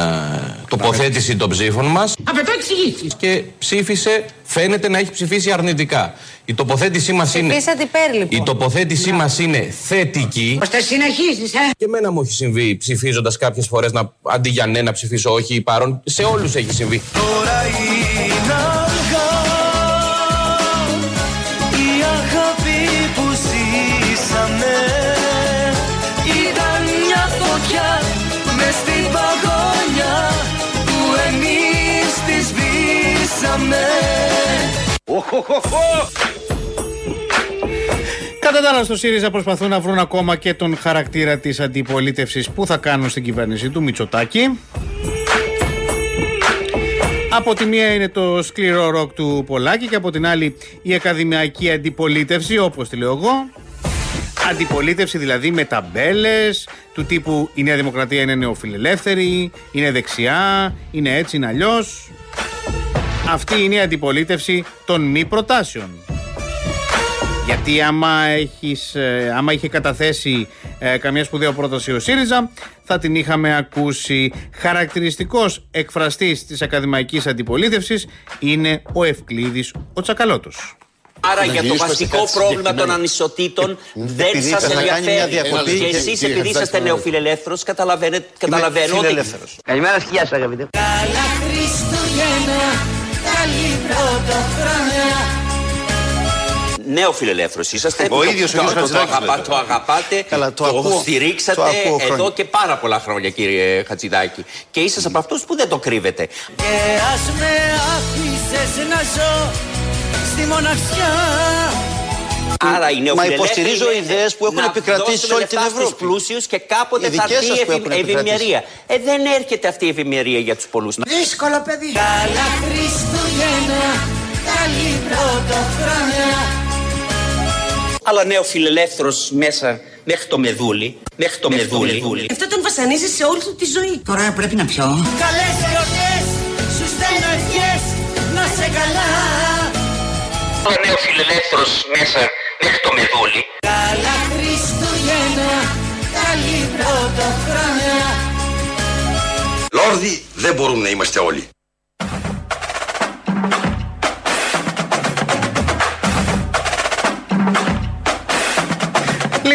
τοποθέτηση των ψήφων μας. Απαιτώ εξηγήσεις. Και ψήφισε, φαίνεται να έχει ψηφίσει αρνητικά. Η τοποθέτησή μας είναι. Ψηφίσατε υπέρ λοιπόν. Η τοποθέτησή μας είναι θετική. Ώστε συνεχίζεις, ε; Και εμένα μου έχει συμβεί ψηφίζοντας κάποιες φορές να αντί για ναι να ψηφίσω όχι ή παρόν. Σε όλους έχει συμβεί. Τώρα σβήσαμε Κατά τα άλλα, στο ΣΥΡΙΖΑ προσπαθούν να βρουν ακόμα και τον χαρακτήρα της αντιπολίτευσης που θα κάνουν στην κυβέρνηση του Μητσοτάκη. Από τη μία είναι το σκληρό ροκ του Πολάκη και από την άλλη η ακαδημαϊκή αντιπολίτευση, όπως τη λέω εγώ. Αντιπολίτευση δηλαδή με ταμπέλες του τύπου η Νέα Δημοκρατία είναι νεοφιλελεύθερη, είναι δεξιά, είναι έτσι, είναι αλλιώς. Αυτή είναι η αντιπολίτευση των μη προτάσεων. Γιατί άμα, έχεις, ε, άμα είχε καταθέσει ε, καμία σπουδαία πρόταση ο ΣΥΡΙΖΑ, θα την είχαμε ακούσει. Χαρακτηριστικός εκφραστής της ακαδημαϊκής αντιπολίτευσης είναι ο Ευκλήδης ο Τσακαλώτος. Άρα Να για το γυρίσουμε σε βασικό κάτι πρόβλημα των συγκεκριμένο. ανισοτήτων δεν επειδή σας θα κάνει μια ενδιαφέρει. διακοπή Και και- εσείς, και επειδή είστε ευχαριστώ. νεοφιλελεύθερος, καταλαβαίνω ότι. φιλελεύθερος. Καλημέρα σας, γεια σας αγαπητέ. Καλά Χριστούγεννα, καλή πρωτοχρονιά. Νεοφιλελεύθερο είσαστε. Ο ίδιος ο το, ίδιος το, το, Χατζηδάκης αγαπά- λέτε. το αγαπάτε, Καλά, το το ακούω. στηρίξατε Το ακούω χρόνια. εδώ και πάρα πολλά χρόνια, κύριε Χατζηδάκη. Και είσαστε από αυτούς που δεν το κρύβετε. Και ας με άφησες να ζω στη μοναξιά. Άρα οι νεοφιλελεύθεροι υποστηρίζω λένε ιδέες που έχουν να επικρατήσει δώσουμε σε όλη την λεφτά στους Ευρώπη. πλούσιους και κάποτε Οι θα δικές έρθει η σας που ευη- έχουν ευημερία. Ε, δεν έρχεται αυτή η ευημερία για τους πολλούς. Δύσκολο παιδί. Καλά Χριστούγεννα, καλή πρωτοχρονιά. Αλλά νεοφιλελεύθερος μέσα μέχρι το μεδούλι. Μέχρι το μεδούλι. Αυτό τον βασανίζεις σε όλη του τη ζωή. Τώρα πρέπει να πιω. Καλές γιορτές, σου στέλνω ευχές, να σε καλά. Αλλά νεοφιλελεύθερος μέσα μέχρι το μεδούλι. Καλά Χριστούγεννα, καλή πρωτοχρονιά. Λόρδι δεν μπορούμε να είμαστε όλοι.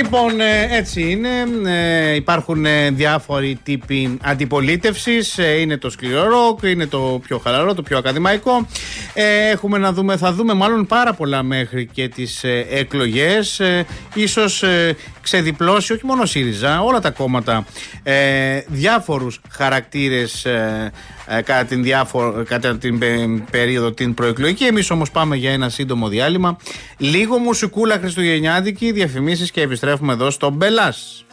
Λοιπόν, ε, έτσι είναι. Ε, υπάρχουν ε, διάφοροι τύποι αντιπολίτευσης. Είναι το σκληρό ροκ, είναι το πιο χαλαρό, το πιο ακαδημαϊκό. Ε, έχουμε να δούμε, θα δούμε μάλλον πάρα πολλά μέχρι και τις ε, εκλογές. Ε, ίσως ε, ξεδιπλώσει όχι μόνο ΣΥΡΙΖΑ, όλα τα κόμματα ε, διάφορους χαρακτήρες ε, ε, κατά, την διάφο- κατά την πε- περίοδο την προεκλογική. Εμείς όμως πάμε για ένα σύντομο διάλειμμα. Λίγο μουσικούλα χριστουγεννιάτικη, διαφημίσεις και επιστρέφουμε εδώ στο Μπελάς.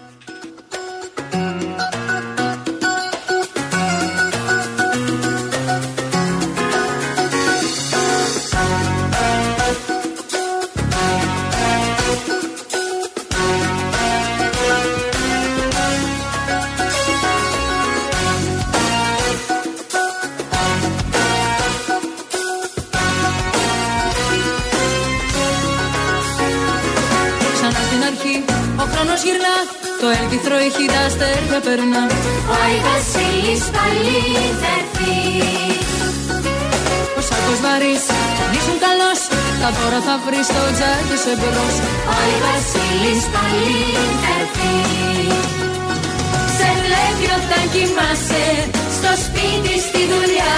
Γυρνά Το έλκυθρο έχει τα αστέρια περνά Ο Άι Βασίλης πάλι θα έρθει. Ο σάκος βαρύς αν ήσουν καλός Τα δώρα θα βρει στο τζάκι σου εμπρός Ο Άι Βασίλης πάλι θα έρθει. Σε βλέπει όταν κοιμάσαι στο σπίτι στη δουλειά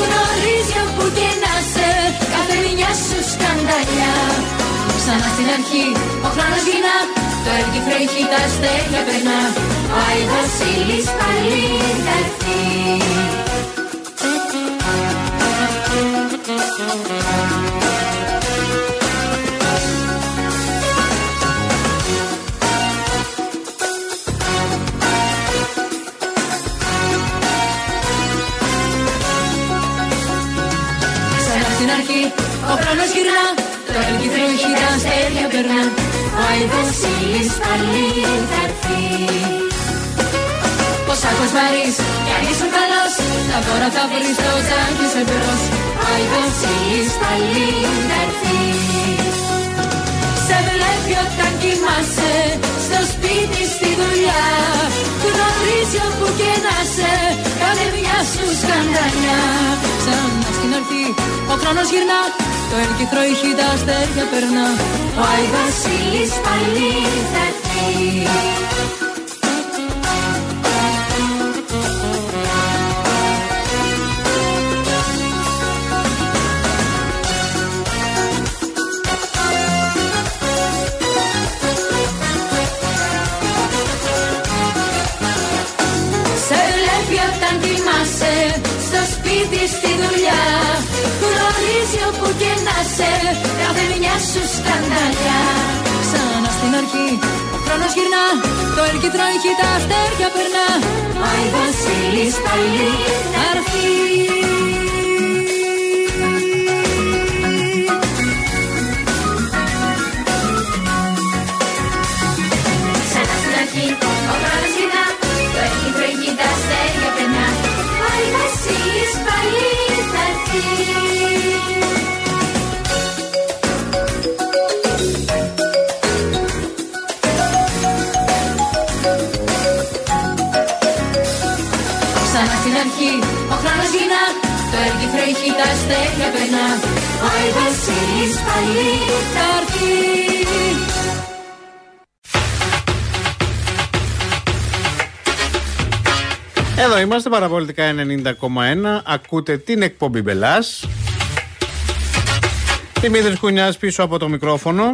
Γνωρίζει όπου και να σε κάθε μια σου σκανταλιά Ξανά στην αρχή ο χρόνος γυρνά Το έλκυθρο έχει τα αστέρια περνά. Ο Άι Βασίλης πάλι θα έρθει. Ξανά στην αρχή ο χρόνος γυρνά. Το έλκυθρο έχει τα αστέρια περνά Ο Άι Βασίλης πάλι θα έρθει. Ο σάκος βαρύς κι αν ήσουν καλός Τα δώρα θα βρεις στο τζάκι σου εμπρός Ο Άι Βασίλης πάλι θα έρθει. Σε βλέπει όταν κοιμάσαι στο σπίτι στη δουλειά Γνωρίζει όπου και να σε κάθε μια σου σκανταλιά Ξανά στην αρχή ο χρόνος γυρνά Το έλκυθρο έχει τα αστέρια περνά Ο Άι Βασίλης πάλι θα έρθει. Σε βλέπει όταν κοιμάσαι στο σπίτι στη δουλειά Γνωρίζει όπου και να σε κάθε μια σου σκανταλιά Ξανά στην αρχή ο χρόνος γυρνά Το έλκυθρο έχει τα αστέρια περνά Ο Άι Βασίλης πάλι θα έρθεις. Έργι τρέχει, τα αστέρια περνά Ο Βασίλης πάλι θα έρθει Εδώ είμαστε παραπολιτικά 90,1. Ακούτε την εκπομπή Μπελάς. Δημήτρης Κουνιάς πίσω από το μικρόφωνο.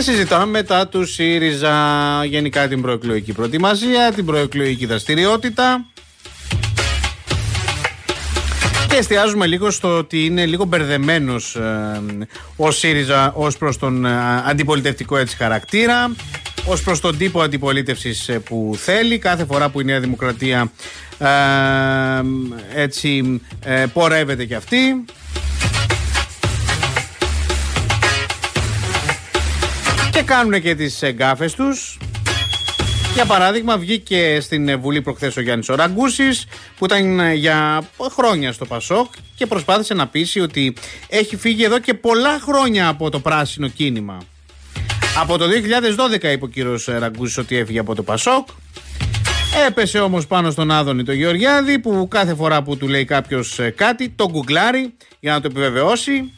Και συζητάμε μετά του ΣΥΡΙΖΑ γενικά την προεκλογική προετοιμασία, την προεκλογική δραστηριότητα. Και εστιάζουμε λίγο στο ότι είναι λίγο μπερδεμένος ο ΣΥΡΙΖΑ ως προς τον ε, αντιπολιτευτικό έτσι χαρακτήρα, ως προς τον τύπο αντιπολίτευσης που θέλει. Κάθε φορά που η Νέα Δημοκρατία ε, έτσι ε, πορεύεται κι αυτή. Κάνουν και τις εγκάφες τους για παράδειγμα, βγήκε στην Βουλή προχθές ο Γιάννης Οραγκούσης, που ήταν για χρόνια στο Πασόκ και προσπάθησε να πείσει ότι έχει φύγει εδώ και πολλά χρόνια από το πράσινο κίνημα. Από το 2012 είπε ο κύριος Ραγκούση ότι έφυγε από το Πασόκ. Έπεσε όμως πάνω στον Άδωνη το Γεωργιάδη που κάθε φορά που του λέει κάποιος κάτι το γκουγκλάρει για να το επιβεβαιώσει.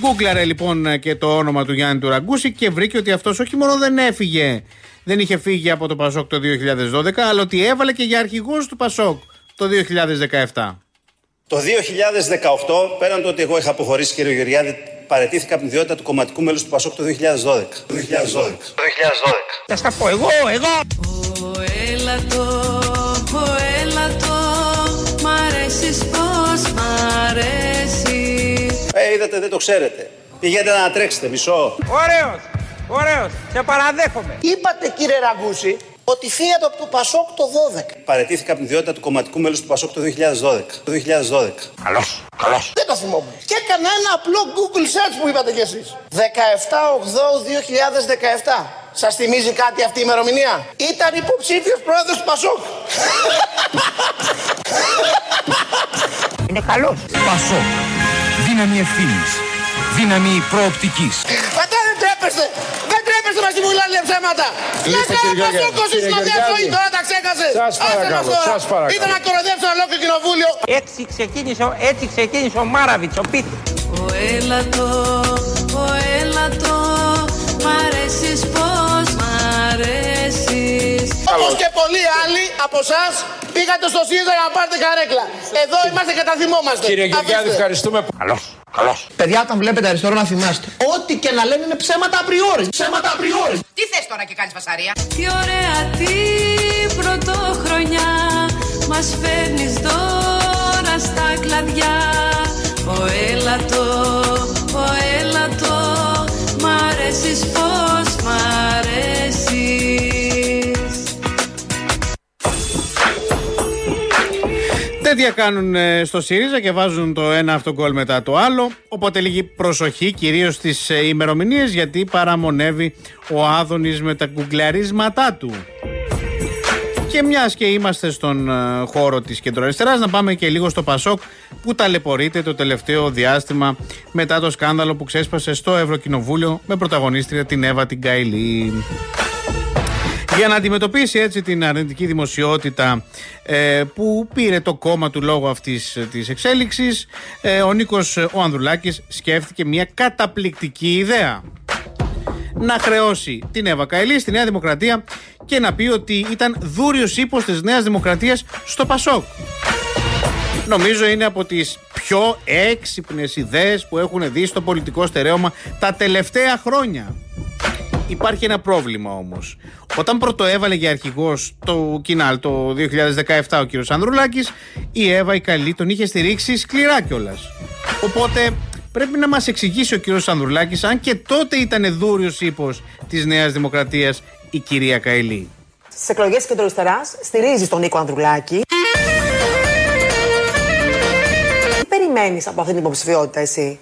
Γκούγκλαρε λοιπόν και το όνομα του Γιάννη του Ραγκούση και βρήκε ότι αυτός όχι μόνο δεν έφυγε, δεν είχε φύγει από το Πασόκ το 2012, αλλά ότι έβαλε και για αρχηγός του Πασόκ το 2017. Το 2018, πέραν το ότι εγώ είχα αποχωρήσει κύριε Γεωργιάδη, παρετήθηκα από την ιδιότητα του κομματικού μέλους του Πασόκ το 2012. Το 2012. Το 2012. Θα στα πω εγώ, εγώ. Έλατο, ο είδατε, δεν το ξέρετε. Πηγαίνετε να τρέξετε, μισό. Ωραίος, ωραίος, σε παραδέχομαι. Είπατε κύριε Ραγκούση ότι φύγατε από το Πασόκ το 12. Παρετήθηκα από την ιδιότητα του κομματικού μέλους του Πασόκ το 2012. Το 2012. Καλώς, καλώς. Δεν το θυμόμουν. Και έκανα ένα απλό Google search που είπατε κι εσείς. 17-8-2017. Σας θυμίζει κάτι αυτή η ημερομηνία; Ήταν υποψήφιος πρόεδρος του Πασόκ. Είναι καλός. Πασόκ. Δύναμη ευθύνης. Δύναμη προοπτικής. Πατά δεν τρέπεστε. Δεν τρέπεστε μας τη μιλάνε ψέματα. Δεν Είστε, κάνω κύριε Γεωργιάδη. Πασόκος Κύριε ήσουν μια ζωή. Γεωργιάδη. Τώρα τα ξέχασες. Σας Άσε μας παρακαλώ, τώρα. σας παρακαλώ. Ήταν να κοροϊδέψω ένα ολόκληρο κοινοβούλιο. Έτσι ξεκίνησε, ο- έτσι ξεκίνησε ο Μάραβιτς, ο Πίτη. Ο έλατος, ο έλατος, Όπως και πολλοί άλλοι από εσάς πήγατε στο ΣΥΡΙΖΑ για να πάρετε καρέκλα. Εδώ είμαστε και τα θυμόμαστε. Κύριε Γεωργιάδη, Αφήστε. ευχαριστούμε. Καλώς, καλώς. Παιδιά, όταν βλέπετε αριστερό να θυμάστε. Ό,τι και να λένε είναι ψέματα απριόρι. Ψέματα απριόρι. Τι θες τώρα και κάνεις φασαρία; Τι ωραία την πρωτοχρονιά Μας φέρνεις Τέτοια κάνουν ε, στο ΣΥΡΙΖΑ και βάζουν το ένα αυτογκόλ μετά το άλλο. Οπότε λίγη προσοχή κυρίως στις ημερομηνίες γιατί παραμονεύει ο Άδωνης με τα κουγκλαρίσματά του. Και μιας και είμαστε στον ε, χώρο της κεντροαριστεράς, να πάμε και λίγο στο Πασόκ που ταλαιπωρείται το τελευταίο διάστημα μετά το σκάνδαλο που ξέσπασε στο Ευρωκοινοβούλιο με πρωταγωνίστρια την Εύα την Καηλή. Για να αντιμετωπίσει έτσι την αρνητική δημοσιότητα ε, που πήρε το κόμμα του λόγω αυτής ε, της εξέλιξης, ε, ο Νίκος ε, ο Ανδρουλάκης σκέφτηκε μια καταπληκτική ιδέα. Να χρεώσει την Εύα Καηλή στη Νέα Δημοκρατία και να πει ότι ήταν δούριος ύπος της Νέας Δημοκρατίας στο Πασόκ. Νομίζω είναι από τις πιο έξυπνες ιδέες που έχουν δει στο πολιτικό στερέωμα τα τελευταία χρόνια. Υπάρχει ένα πρόβλημα όμως. Όταν πρωτοέβαλε για αρχηγός το Κινάλ το 2017 ο κύριος Ανδρουλάκης, η Εύα η Καλή τον είχε στηρίξει σκληρά κιόλας. Οπότε πρέπει να μας εξηγήσει ο κύριος Ανδρουλάκης αν και τότε ήταν δούριος ύπος της Νέας Δημοκρατίας η κυρία Καηλή. Στις εκλογές της κεντροαριστερά στηρίζεις τον Νίκο Ανδρουλάκη. Τι περιμένεις από αυτή την υποψηφιότητα, εσύ;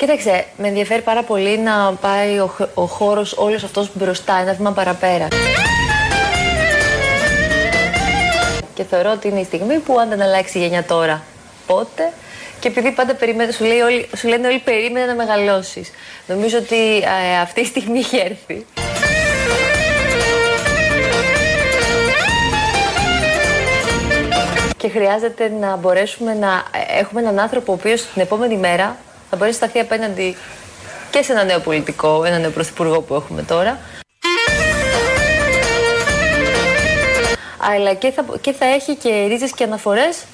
Κοίταξε, με ενδιαφέρει πάρα πολύ να πάει ο, ο χώρος όλος αυτός μπροστά, ένα βήμα παραπέρα. Και θεωρώ ότι είναι η στιγμή που αν δεν αλλάξει η γενιά τώρα, πότε; Και επειδή πάντα περίμενε, σου, λέει όλοι, σου λένε όλοι περίμενα να μεγαλώσεις. Νομίζω ότι ε, αυτή η στιγμή έχει έρθει. Και χρειάζεται να μπορέσουμε να ε, έχουμε έναν άνθρωπο ο οποίος την επόμενη μέρα θα μπορέσει να σταθεί απέναντι και σε ένα νέο πολιτικό, ένα νέο πρωθυπουργό που έχουμε τώρα. Αλλά και θα, και θα έχει και ρίζες και αναφορές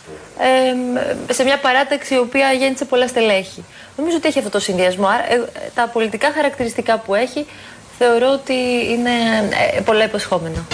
ε, σε μια παράταξη η οποία γέννησε πολλά στελέχη. Νομίζω ότι έχει αυτό το συνδυασμό. Άρα, ε, τα πολιτικά χαρακτηριστικά που έχει θεωρώ ότι είναι ε, πολλά υποσχόμενα.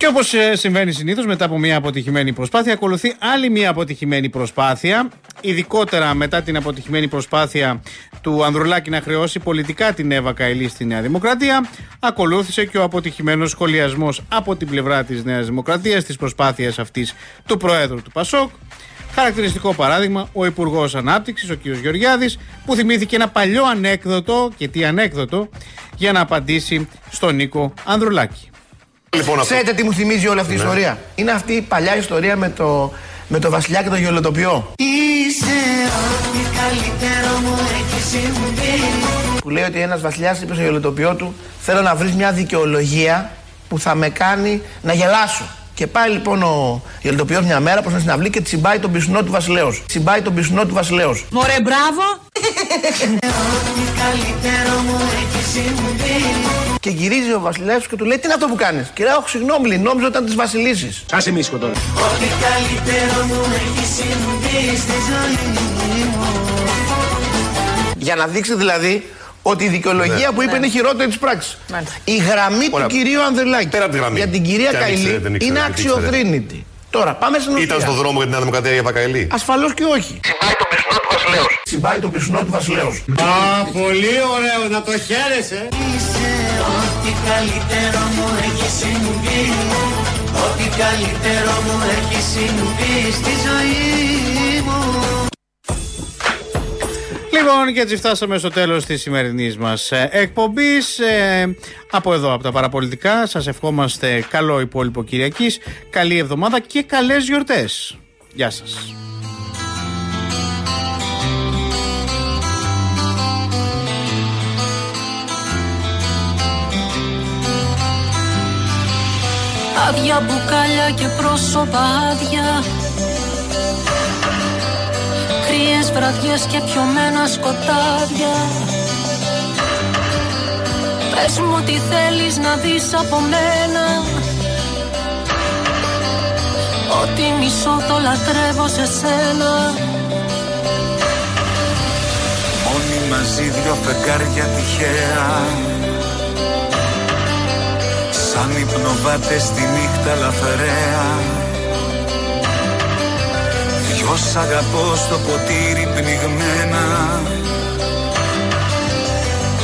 Και όπως συμβαίνει συνήθως, μετά από μια αποτυχημένη προσπάθεια, ακολουθεί άλλη μια αποτυχημένη προσπάθεια. Ειδικότερα μετά την αποτυχημένη προσπάθεια του Ανδρουλάκη να χρεώσει πολιτικά την Εύα Καηλή στη Νέα Δημοκρατία, ακολούθησε και ο αποτυχημένος σχολιασμός από την πλευρά της Νέας Δημοκρατίας της προσπάθειας αυτής του Προέδρου του Πασόκ. Χαρακτηριστικό παράδειγμα, ο Υπουργός Ανάπτυξης, ο κ. Γεωργιάδης, που θυμήθηκε ένα παλιό ανέκδοτο, και τι ανέκδοτο, για να απαντήσει στον Νίκο Ανδρουλάκη. Λοιπόν, Ξέρετε τι μου θυμίζει όλη αυτή η Ναι. ιστορία; Είναι αυτή η παλιά ιστορία με το, με το βασιλιά και το γελοτοποιό. Είσαι ό,τι καλύτερο μου έχει συμβεί Που λέει ότι ένας βασιλιάς είπε στο γελοτοποιό του: Θέλω να βρεις μια δικαιολογία που θα με κάνει να γελάσω. Και πάει λοιπόν ο γελοτοποιό μια μέρα προς να συναυλή και τσιμπάει τον πισουνό του βασιλέως. Τσιμπάει τον πισουνό του βασιλέως. Μωρέ μπράβο Ό,τι καλύτερο μου έχει συμβεί Και γυρίζει ο βασιλέας και του λέει: Τι είναι αυτό που κάνεις; Και λέει: Όχι, συγγνώμη, νόμιζα ότι ήταν της Βασιλίσης. Άσε μίσχο τώρα. Ό,τι καλύτερο μου έχει συμβεί στη ζωή μου Για να δείξει δηλαδή ότι η δικαιολογία Ναι. που είπε Ναι. είναι χειρότερη της πράξης. Η γραμμή Ωραία. του κυρίου Ανδρελάκη Πέρα από τη γραμμή. για την κυρία Και αν Καηλή ήξερε, δεν ήξερε, είναι δεν ήξερε. αξιοθρύνητη. Τώρα πάμε στην ουσία. Ήταν στο δρόμο για την Νέα Δημοκρατία για Βακαηλή. Ασφαλώς και όχι. Τσιμπάει το πισουνό του βασιλέως. Τσιμπάει το πισουνό του βασιλέως. Α, πολύ ωραίο να το χαίρεσαι Είσαι ό,τι καλύτερο μου έχει συμβεί Ό,τι καλύτερο μου έχει συμβεί στη ζωή μου Λοιπόν, και έτσι φτάσαμε στο τέλος της σημερινής μας ε, εκπομπής. Ε, από εδώ, από τα παραπολιτικά, σας ευχόμαστε καλό υπόλοιπο Κυριακής, καλή εβδομάδα και καλές γιορτές. Γεια σας. Άδεια μπουκάλια και πρόσωπα άδεια Κρύες βραδιές και πιωμένα σκοτάδια. Πες μου τι θέλεις να δεις από μένα. Ότι μισώ το λατρεύω σε σένα. Μόνοι μαζί δυο φεγγάρια τυχαία. Σαν υπνοβάτες στη νύχτα λαθρέα Δυο σ' αγαπώ στο ποτήρι πνιγμένα.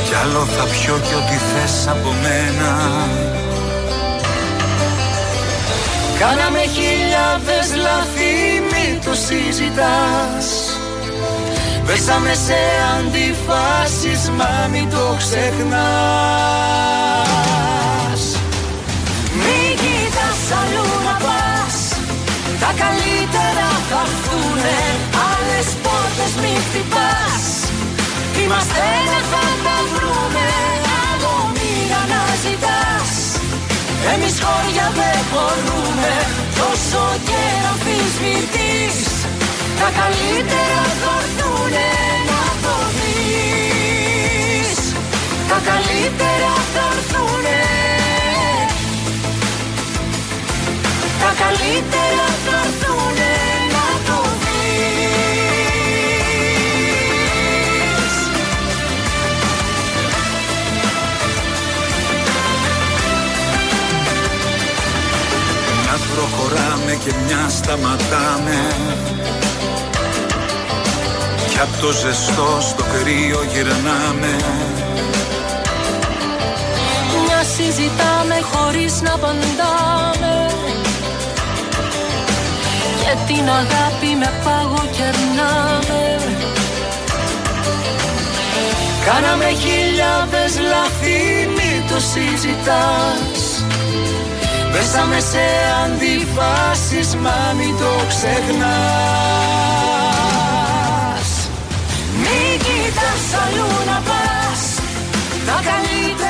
Κι άλλο θα πιω κι ό,τι θες από μένα. Κάναμε χιλιάδες λάθη, μη το συζητάς. Πέσαμε σε αντιφάσεις, μα μην το ξεχνάς. Μη κοιτάς αλλού να πας. Τα καλύτερα θα έρθουνε Άλλες πόρτες μη χτυπάς. Είμαστε ένα θα τα βρούμε. Από μοίρα να ζητάς. Εμείς χώρια δεν μπορούμε. Τόσο και να αμφισβητείς. Τα καλύτερα θα έρθουνε να το δεις. Τα καλύτερα θα έρθουνε. Τα καλύτερα θα έρθουνε προχωράμε και μια σταματάμε. Κι απ' το ζεστό στο κρύο γυρνάμε. Μια συζητάμε χωρίς να απαντάμε. Και την αγάπη με πάγο κερνάμε. Κάναμε χιλιάδες λάθη, μη το συζητάς Πέσαμε σε αντιφάσεις μα μην το ξεχνάς. Μην κοιτάς αλλού να πας. Τα καλύτερα